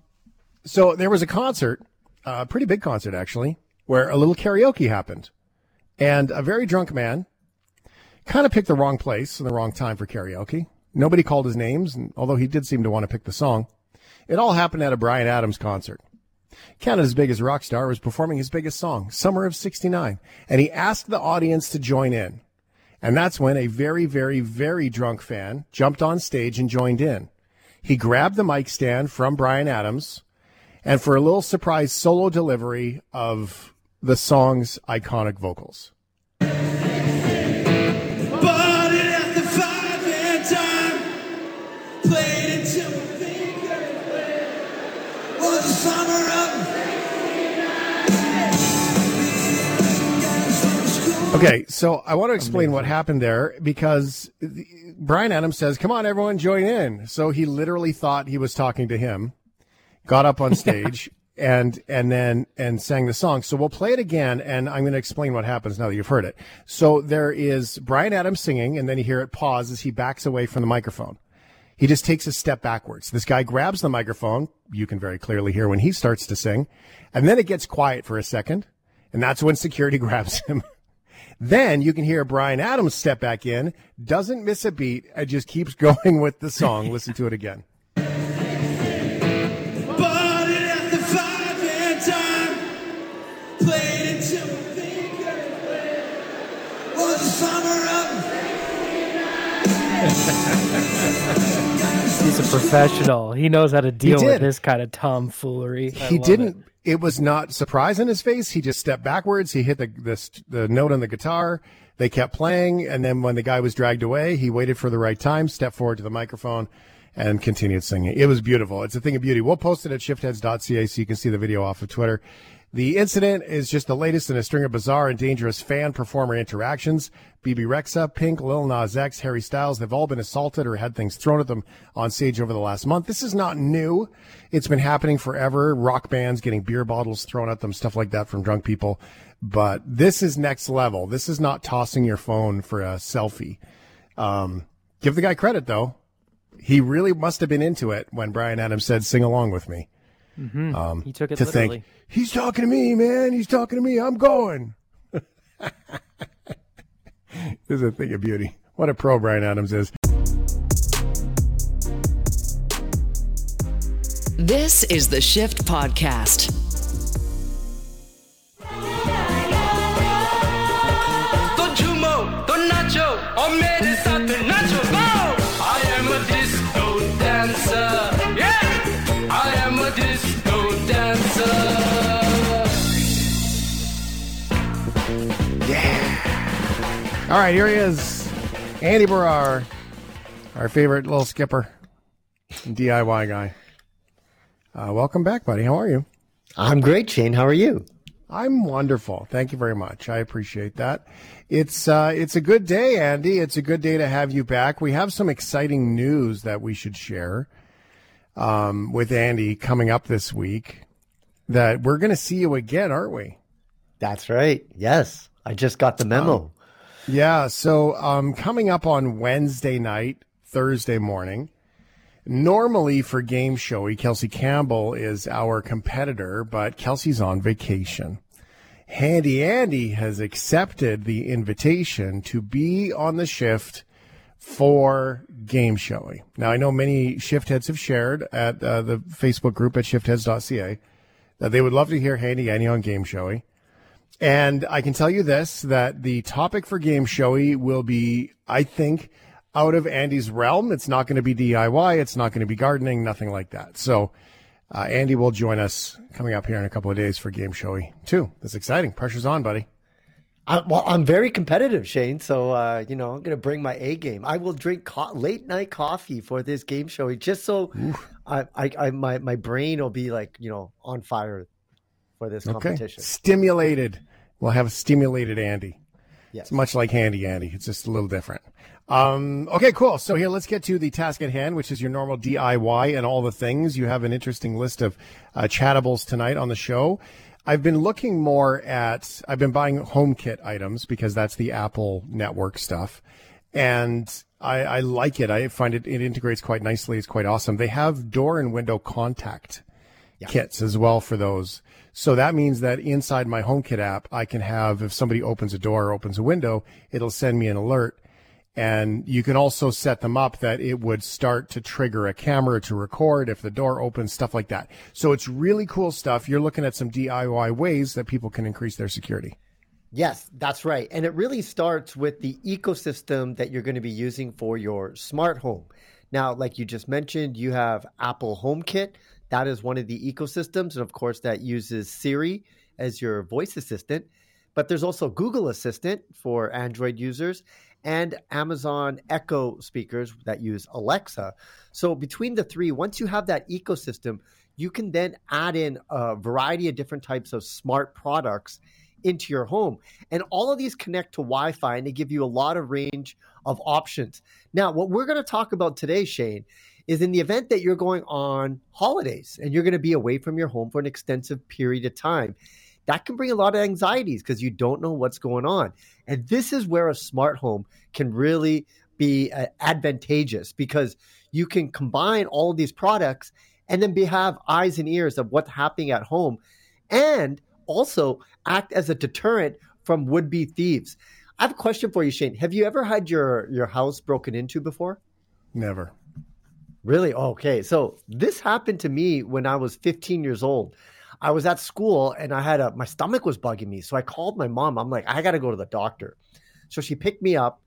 so there was a concert, a pretty big concert actually, where a little karaoke happened, and a very drunk man kind of picked the wrong place and the wrong time for karaoke. Nobody called his names, and although he did seem to want to pick the song, it all happened at a Bryan Adams concert. Canada's biggest rock star was performing his biggest song, Summer of 69, and he asked the audience to join in. And that's when a very, very, very drunk fan jumped on stage and joined in. He grabbed the mic stand from Bryan Adams and for a little surprise solo delivery of the song's iconic vocals. Okay, so I want to explain what happened there because Bryan Adams says, "Come on, everyone, join in." So he literally thought he was talking to him, got up on stage, and and then and sang the song. So we'll play it again, and I'm going to explain what happens now that you've heard it. So there is Bryan Adams singing, and then you hear it pause as he backs away from the microphone. He just takes a step backwards. This guy grabs the microphone. You can very clearly hear when he starts to sing, and then it gets quiet for a second, and that's when security grabs him. Then you can hear Bryan Adams step back in, doesn't miss a beat, and just keeps going with the song. Listen to it again. He's a professional. He knows how to deal with this kind of tomfoolery. I he didn't. it. It. was not surprise in his face. He just stepped backwards. He hit the, the the note on the guitar. They kept playing, and then when the guy was dragged away, he waited for the right time, stepped forward to the microphone, and continued singing. It was beautiful. It's a thing of beauty. We'll post it at shiftheads.ca so you can see the video off of Twitter. The incident is just the latest in a string of bizarre and dangerous fan performer interactions. Bebe Rexha, Pink, Lil Nas X, Harry Styles, they've all been assaulted or had things thrown at them on stage over the last month. This is not new. It's been happening forever. Rock bands getting beer bottles thrown at them, stuff like that from drunk people. But this is next level. This is not tossing your phone for a selfie. Um, give the guy credit though. He really must have been into it when Bryan Adams said, sing along with me. Um, He took it to literally. think he's talking to me, man. He's talking to me. I'm going. this is a thing of beauty. What a pro Bryan Adams is. This is the Shift Podcast. All right, here he is. Andy Baryer, our favorite little skipper, DIY guy. Uh, welcome back, buddy. How are you? I'm great, Shane. How are you? I'm wonderful. Thank you very much. I appreciate that. It's uh, it's a good day, Andy. It's a good day to have you back. We have some exciting news that we should share um, with Andy coming up this week. That we're going to see you again, aren't we? That's right. Yes. I just got the memo. Yeah. So um, coming up on Wednesday night, Thursday morning. Normally for Game Showy, Kelsey Campbell is our competitor, but Kelsey's on vacation. Handy Andy has accepted the invitation to be on the shift for Game Showy. Now, I know many shift heads have shared at uh, the Facebook group at shiftheads.ca that they would love to hear Handy Andy on Game Showy. And I can tell you this that the topic for Game Showy will be, I think, out of Andy's realm. It's not going to be DIY. It's not going to be gardening, nothing like that. So, uh, Andy will join us coming up here in a couple of days for Game Showy too. That's exciting. Pressure's on, buddy. I, well, I'm very competitive, Shane. So, uh, you know, I'm going to bring my A game. I will drink co- late night coffee for this game show just so I, I, I, my, my brain will be like, you know, on fire for this Okay. competition. Stimulated. We'll have a stimulated Andy. Yes. It's much like Handy Andy. It's just a little different. Um, okay, cool. So here, let's get to the task at hand, which is your normal DIY and all the things. You have an interesting list of uh, chattables tonight on the show. I've been looking more at, I've been buying HomeKit items because that's the Apple network stuff. And I, I like it. I find it, it integrates quite nicely. It's quite awesome. They have door and window contact kits as well for those. So that means that inside my HomeKit app, I can have, if somebody opens a door or opens a window, it'll send me an alert. And you can also set them up that it would start to trigger a camera to record if the door opens, stuff like that. So it's really cool stuff. You're looking at some DIY ways that people can increase their security. Yes, that's right. And it really starts with the ecosystem that you're going to be using for your smart home. Now, like you just mentioned, you have Apple HomeKit. That is one of the ecosystems. And of course, that uses Siri as your voice assistant. But there's also Google Assistant for Android users. and Amazon Echo speakers that use Alexa. So between the three, once you have that ecosystem, you can then add in a variety of different types of smart products into your home. And all of these connect to Wi Fi and they give you a lot of range of options. Now, what we're going to talk about today, Shane, is in the event that you're going on holidays and you're going to be away from your home for an extensive period of time. That can bring a lot of anxieties because you don't know what's going on. And this is where a smart home can really be uh, advantageous because you can combine all of these products and then be, have eyes and ears of what's happening at home and also act as a deterrent from would-be thieves. I have a question for you, Shane. Have you ever had your your house broken into before? Never. Really? Okay. So this happened to me when I was 15 years old. I was at school and I had a my stomach was bugging me. So I called my mom. I'm like, I got to go to the doctor. So she picked me up.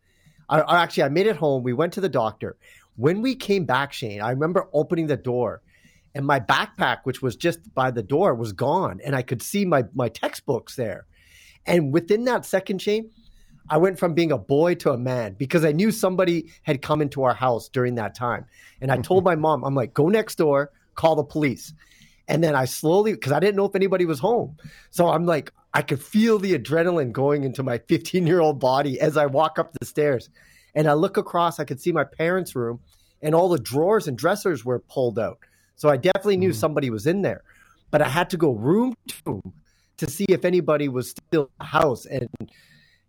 I, I actually I made it home. We went to the doctor. When we came back, Shane, I remember opening the door and my backpack, which was just by the door, was gone, and I could see my my textbooks there. And within that second Shane, I went from being a boy to a man because I knew somebody had come into our house during that time. And I told mm-hmm. my mom, I'm like, go next door, call the police. And then I slowly, because I didn't know if anybody was home. So I'm like, I could feel the adrenaline going into my 15 year old body as I walk up the stairs. And I look across, I could see my parents' room, and all the drawers and dressers were pulled out. So I definitely knew mm-hmm. somebody was in there. But I had to go room to room to see if anybody was still in the house. And,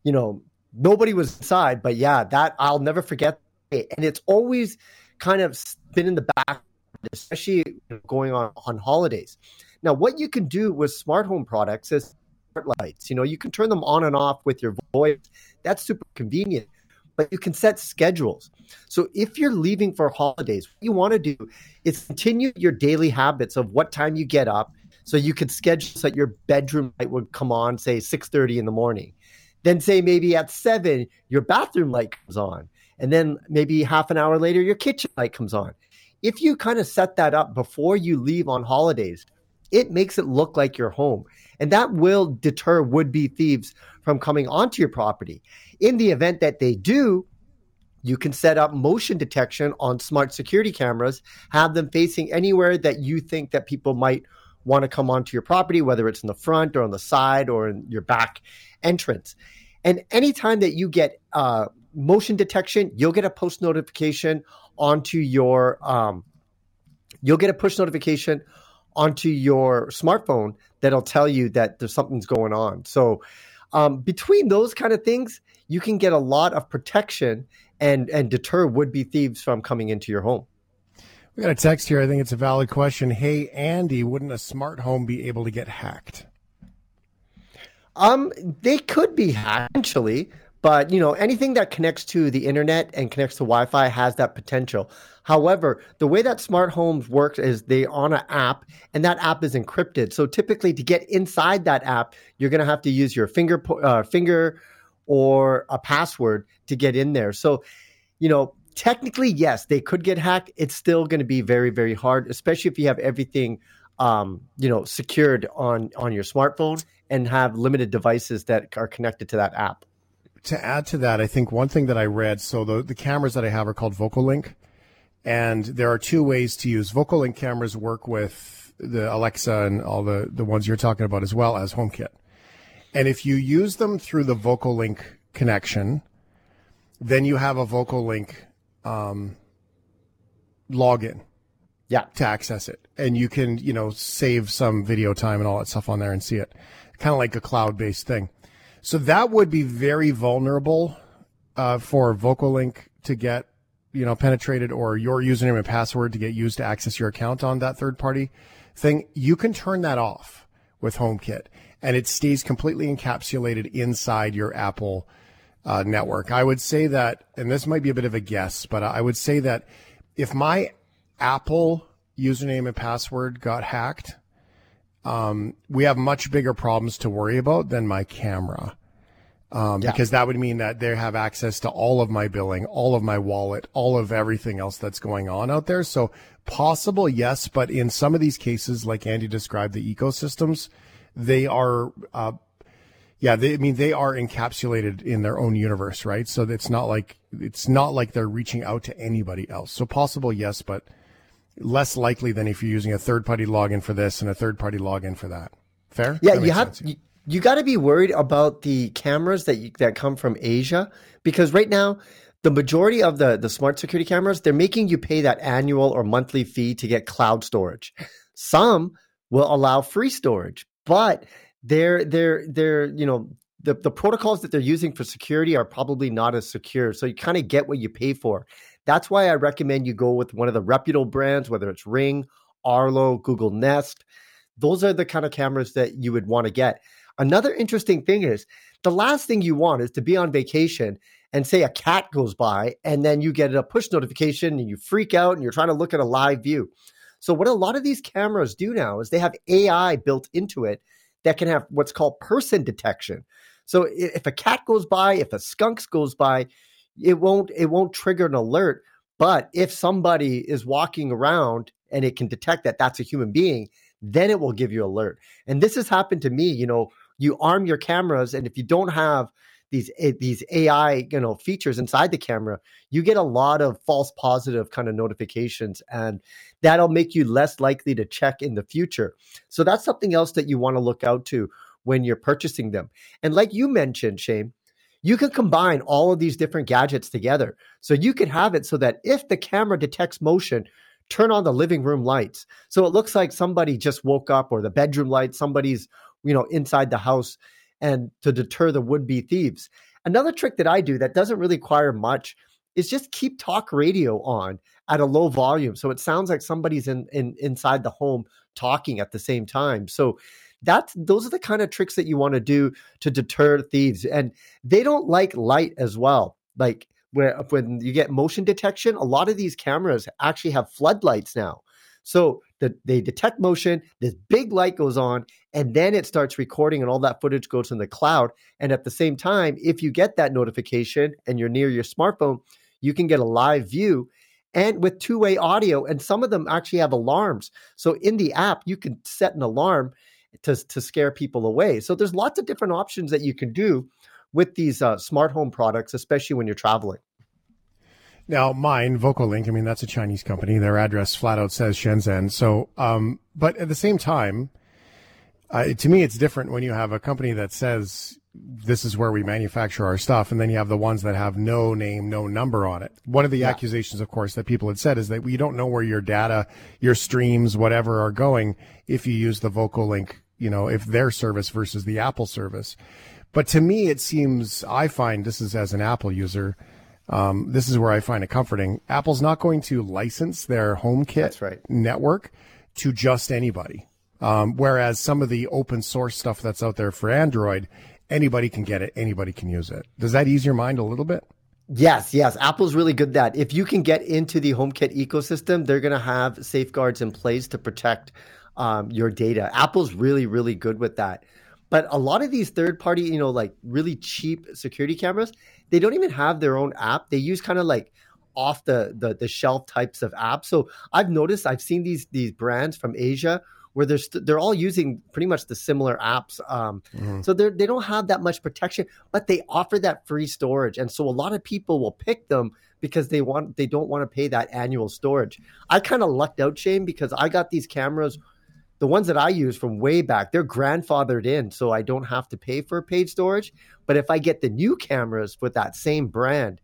you know, nobody was inside. But yeah, that I'll never forget. it. And it's always kind of been in the back, especially going on on holidays. Now, what you can do with smart home products is smart lights. You know, you can turn them on and off with your voice. That's super convenient. But you can set schedules. So if you're leaving for holidays, what you want to do is continue your daily habits of what time you get up. So you could schedule so that your bedroom light would come on, say 6:30 in the morning. Then say maybe at seven, your bathroom light comes on. And then maybe half an hour later, your kitchen light comes on. If you kind of set that up before you leave on holidays, it makes it look like you're home. And that will deter would be thieves from coming onto your property. In the event that they do, you can set up motion detection on smart security cameras, have them facing anywhere that you think that people might want to come onto your property, whether it's in the front or on the side or in your back entrance. And anytime that you get uh, motion detection, you'll get a post notification onto your um, you'll get a push notification onto your smartphone that'll tell you that there's something's going on. So um, between those kind of things, you can get a lot of protection and and deter would be thieves from coming into your home. We got a text here. I think it's a valid question. Hey, Andy, wouldn't a smart home be able to get hacked? Um, they could be hacked but you know anything that connects to the internet and connects to Wi-Fi has that potential. However, the way that smart homes work is they on an app, and that app is encrypted. So typically, to get inside that app, you're going to have to use your finger uh, finger or a password to get in there. So, you know, technically, yes, they could get hacked. It's still going to be very, very hard, especially if you have everything, um, you know, secured on on your smartphone and have limited devices that are connected to that app. To add to that, I think one thing that I read, so the, the cameras that I have are called VocalLink. And there are two ways to use VocalLink cameras work with the Alexa and all the, the ones you're talking about as well as HomeKit. And if you use them through the VocalLink connection, then you have a VocalLink um, login. Yeah. To access it. And you can, you know, save some video time and all that stuff on there and see it. Kind of like a cloud based thing. So that would be very vulnerable uh, for VocalLink to get, you know, penetrated or your username and password to get used to access your account on that third party thing. You can turn that off with HomeKit and it stays completely encapsulated inside your Apple uh, network. I would say that, and this might be a bit of a guess, but I would say that if my Apple username and password got hacked, um, we have much bigger problems to worry about than my camera. Um, Yeah. because that would mean that they have access to all of my billing, all of my wallet, all of everything else that's going on out there. So possible, yes, but in some of these cases, like Andy described, the ecosystems, they are, uh, Yeah, they, I mean they are encapsulated in their own universe, right? So it's not like it's not like they're reaching out to anybody else. So possible, yes, but less likely than if you're using a third party login for this and a third party login for that. Fair? Yeah, That you have sense. you, you got to be worried about the cameras that you, that come from Asia because right now the majority of the the smart security cameras they're making you pay that annual or monthly fee to get cloud storage. Some will allow free storage, but they're they're they're you know the the protocols that they're using for security are probably not as secure. So you kind of get what you pay for. That's why I recommend you go with one of the reputable brands, whether it's Ring, Arlo, Google Nest. Those are the kind of cameras that you would want to get. Another interesting thing is the last thing you want is to be on vacation and say a cat goes by and then you get a push notification and you freak out and you're trying to look at a live view. So what a lot of these cameras do now is they have AI built into it that can have what's called person detection. So if a cat goes by, if a skunk goes by, it won't it won't trigger an alert. But if somebody is walking around and it can detect that that's a human being, then it will give you alert. And this has happened to me. You know, you arm your cameras, and if you don't have these these AI you know features inside the camera, you get a lot of false positive kind of notifications, and that'll make you less likely to check in the future. So that's something else that you want to look out to when you're purchasing them. And like you mentioned, Shane, you can combine all of these different gadgets together. So you could have it so that if the camera detects motion, turn on the living room lights. So it looks like somebody just woke up or the bedroom light, somebody's, you know, inside the house and to deter the would-be thieves. Another trick that I do that doesn't really require much is just keep talk radio on at a low volume so it sounds like somebody's in, in inside the home talking at the same time. So that's those are the kind of tricks that you want to do to deter thieves and they don't like light as well like where when you get motion detection a lot of these cameras actually have floodlights now so that they detect motion this big light goes on and then it starts recording and all that footage goes in the cloud. And at the same time if you get that notification and you're near your smartphone you can get a live view and with two-way audio. And some of them actually have alarms. So in the app you can set an alarm to, to scare people away. So there's lots of different options that you can do with these uh, smart home products especially when you're traveling Now, mine, VocalLink, I mean, that's a Chinese company. Their address flat out says Shenzhen. So, um, but at the same time, uh, to me, it's different when you have a company that says this is where we manufacture our stuff, and then you have the ones that have no name, no number on it. One of the accusations, of course, that people had said is that we don't know where your data, your streams, whatever are going if you use the VocalLink, you know, if their service versus the Apple service. But to me, it seems, I find this is as an Apple user, um, this is where I find it comforting. Apple's not going to license their HomeKit right. network to just anybody. Um, whereas some of the open source stuff that's out there for Android, anybody can get it, anybody can use it. Does that ease your mind a little bit? Yes, yes. Apple's really good at that. If you can get into the HomeKit ecosystem, they're going to have safeguards in place to protect um, your data. Apple's really, really good with that. But a lot of these third party, you know, like really cheap security cameras, they don't even have their own app. They use kind of like off the, the the shelf types of apps. So I've noticed I've seen these these brands from Asia where they're st- they're all using pretty much the similar apps. Um, So they they don't have that much protection, but they offer that free storage, and so a lot of people will pick them because they want they don't want to pay that annual storage. I kind of lucked out, Shane, because I got these cameras. The ones that I use from way back, they're grandfathered in, so I don't have to pay for paid storage. But if I get the new cameras with that same brand,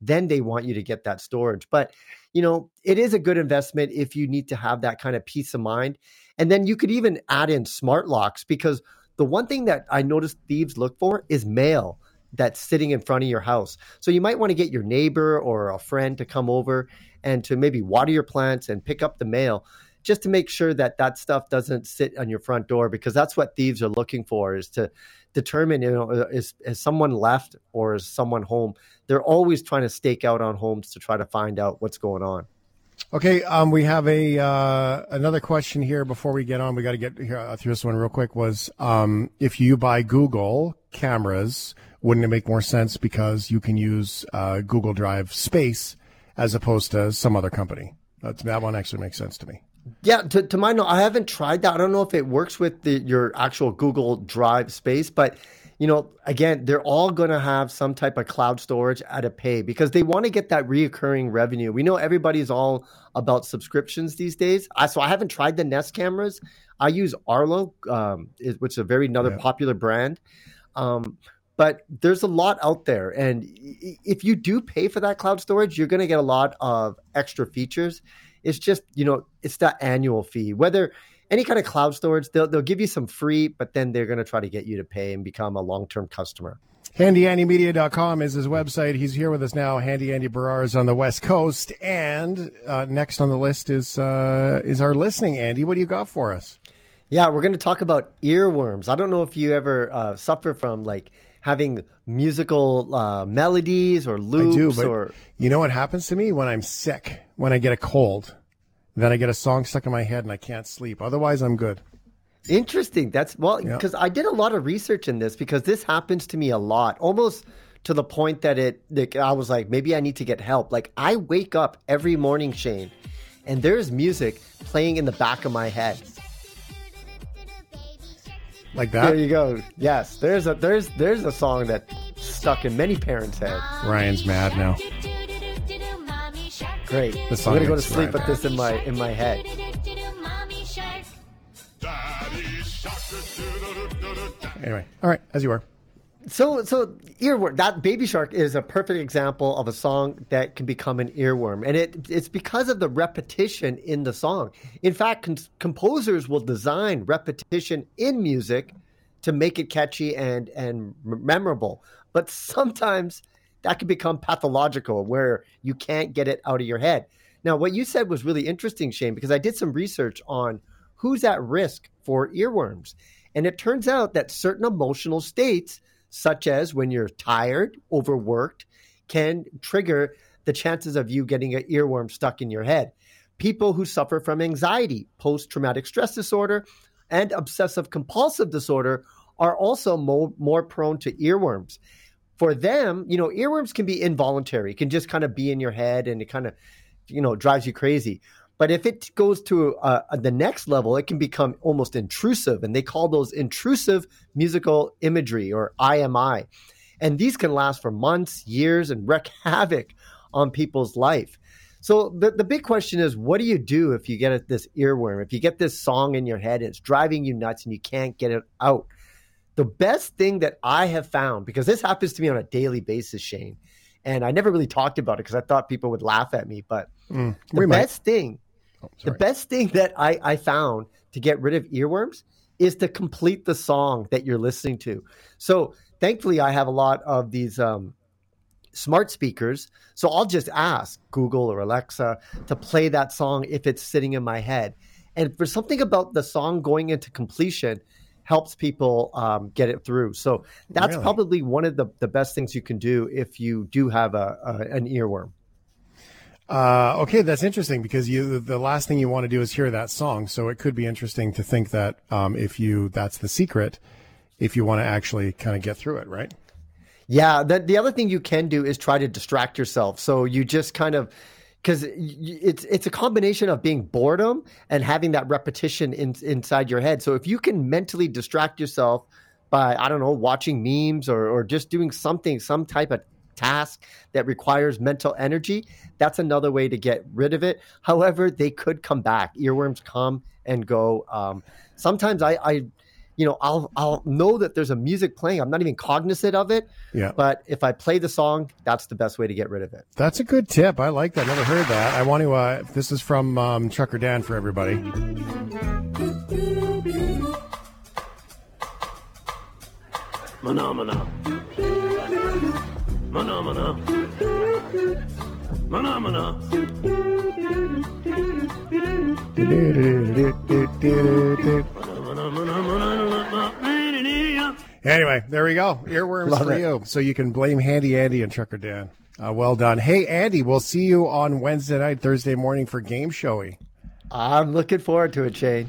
then they want you to get that storage. But you know, it is a good investment if you need to have that kind of peace of mind. And then you could even add in smart locks because the one thing that I noticed thieves look for is mail that's sitting in front of your house. So you might want to get your neighbor or a friend to come over and to maybe water your plants and pick up the mail just to make sure that that stuff doesn't sit on your front door because that's what thieves are looking for is to determine you know is, someone left or is someone home they're always trying to stake out on homes to try to find out what's going on Okay, um, we have a uh, another question here before we get on. We got to get here, uh, through this one real quick. Was um, if you buy Google cameras, wouldn't it make more sense because you can use uh, Google Drive space as opposed to some other company? That's, that one actually makes sense to me. Yeah, to, to my know, I haven't tried that. I don't know if it works with the, your actual Google Drive space, but you know, again, they're all going to have some type of cloud storage at a pay because they want to get that reoccurring revenue. We know everybody's all about subscriptions these days. I, so I haven't tried the Nest cameras. I use Arlo, um, which is a very another Yeah. popular brand. Um, but there's a lot out there, and if you do pay for that cloud storage, you're going to get a lot of extra features. It's just you know, it's that annual fee. Whether any kind of cloud storage, they'll they'll give you some free, but then they're going to try to get you to pay and become a long term customer. HandyAndyMedia.com is his website. He's here with us now. Handy Andy Baryer is on the West Coast, and uh, next on the list is uh, is our listening. Andy, what do you got for us? Yeah, we're going to talk about earworms. I don't know if you ever uh, suffer from like having musical uh, melodies or loops I do, but or you know what happens to me when I'm sick, when I get a cold, then I get a song stuck in my head and I can't sleep. Otherwise, I'm good. Interesting. That's well, Yeah. because I did a lot of research in this because this happens to me a lot, almost to the point that it. Like, I was like, maybe I need to get help. Like I wake up every morning, Shane, and there's music playing in the back of my head. Like that. There you go. Yes, there's a there's there's a song that stuck in many parents' head. Ryan's mad now. Great. The song I'm gonna go to sleep Ryan with this in my in my head. Anyway, all right, as you are. So, so earworm. That Baby Shark is a perfect example of a song that can become an earworm, and it it's because of the repetition in the song. In fact, cons- composers will design repetition in music to make it catchy and and memorable. But sometimes that can become pathological, where you can't get it out of your head. Now, what you said was really interesting, Shane, because I did some research on who's at risk for earworms. And it turns out that certain emotional states, such as when you're tired, overworked, can trigger the chances of you getting an earworm stuck in your head. People who suffer from anxiety, post traumatic stress disorder, and obsessive compulsive disorder are also mo- more prone to earworms. For them, you know, earworms can be involuntary, it can just kind of be in your head and it kind of, you know, drives you crazy. But if it goes to uh, the next level, it can become almost intrusive, and they call those intrusive musical imagery or IMI. And these can last for months, years, and wreak havoc on people's life. So the, the big question is, what do you do if you get this earworm? If you get this song in your head and it's driving you nuts and you can't get it out? The best thing that I have found, because this happens to me on a daily basis, Shane, and I never really talked about it because I thought people would laugh at me, but Mm, the we might. best thing Oh, the best thing that I, I found to get rid of earworms is to complete the song that you're listening to. So thankfully, I have a lot of these um, smart speakers. So I'll just ask Google or Alexa to play that song if it's sitting in my head. And for something about the song going into completion helps people um, get it through. So that's Really? probably one of the, the best things you can do if you do have a, a an earworm. Uh, okay, that's interesting because you the last thing you want to do is hear that song. So it could be interesting to think that um, if you that's the secret, if you want to actually kind of get through it, right? Yeah, the the other thing you can do is try to distract yourself. So you just kind of because it's it's a combination of being boredom and having that repetition in, inside your head. So if you can mentally distract yourself by I don't know watching memes or or just doing something some type of task that requires mental energy, that's another way to get rid of it. However, they could come back. Earworms come and go. Um, sometimes I, I you know, I'll I'll know that there's a music playing. I'm not even cognizant of it. Yeah. But if I play the song, that's the best way to get rid of it. That's a good tip. I like that. Never heard that. I want to. Uh, this is from um, Trucker Dan for everybody. Phenomena. Phenomena. Phenomena. Anyway, there we go. Earworms Love for it. you. So you can blame Handy Andy and Trucker Dan. Uh, well done. Hey, Andy, we'll see you on Wednesday night, Thursday morning for Game Showy. I'm looking forward to it, Shane.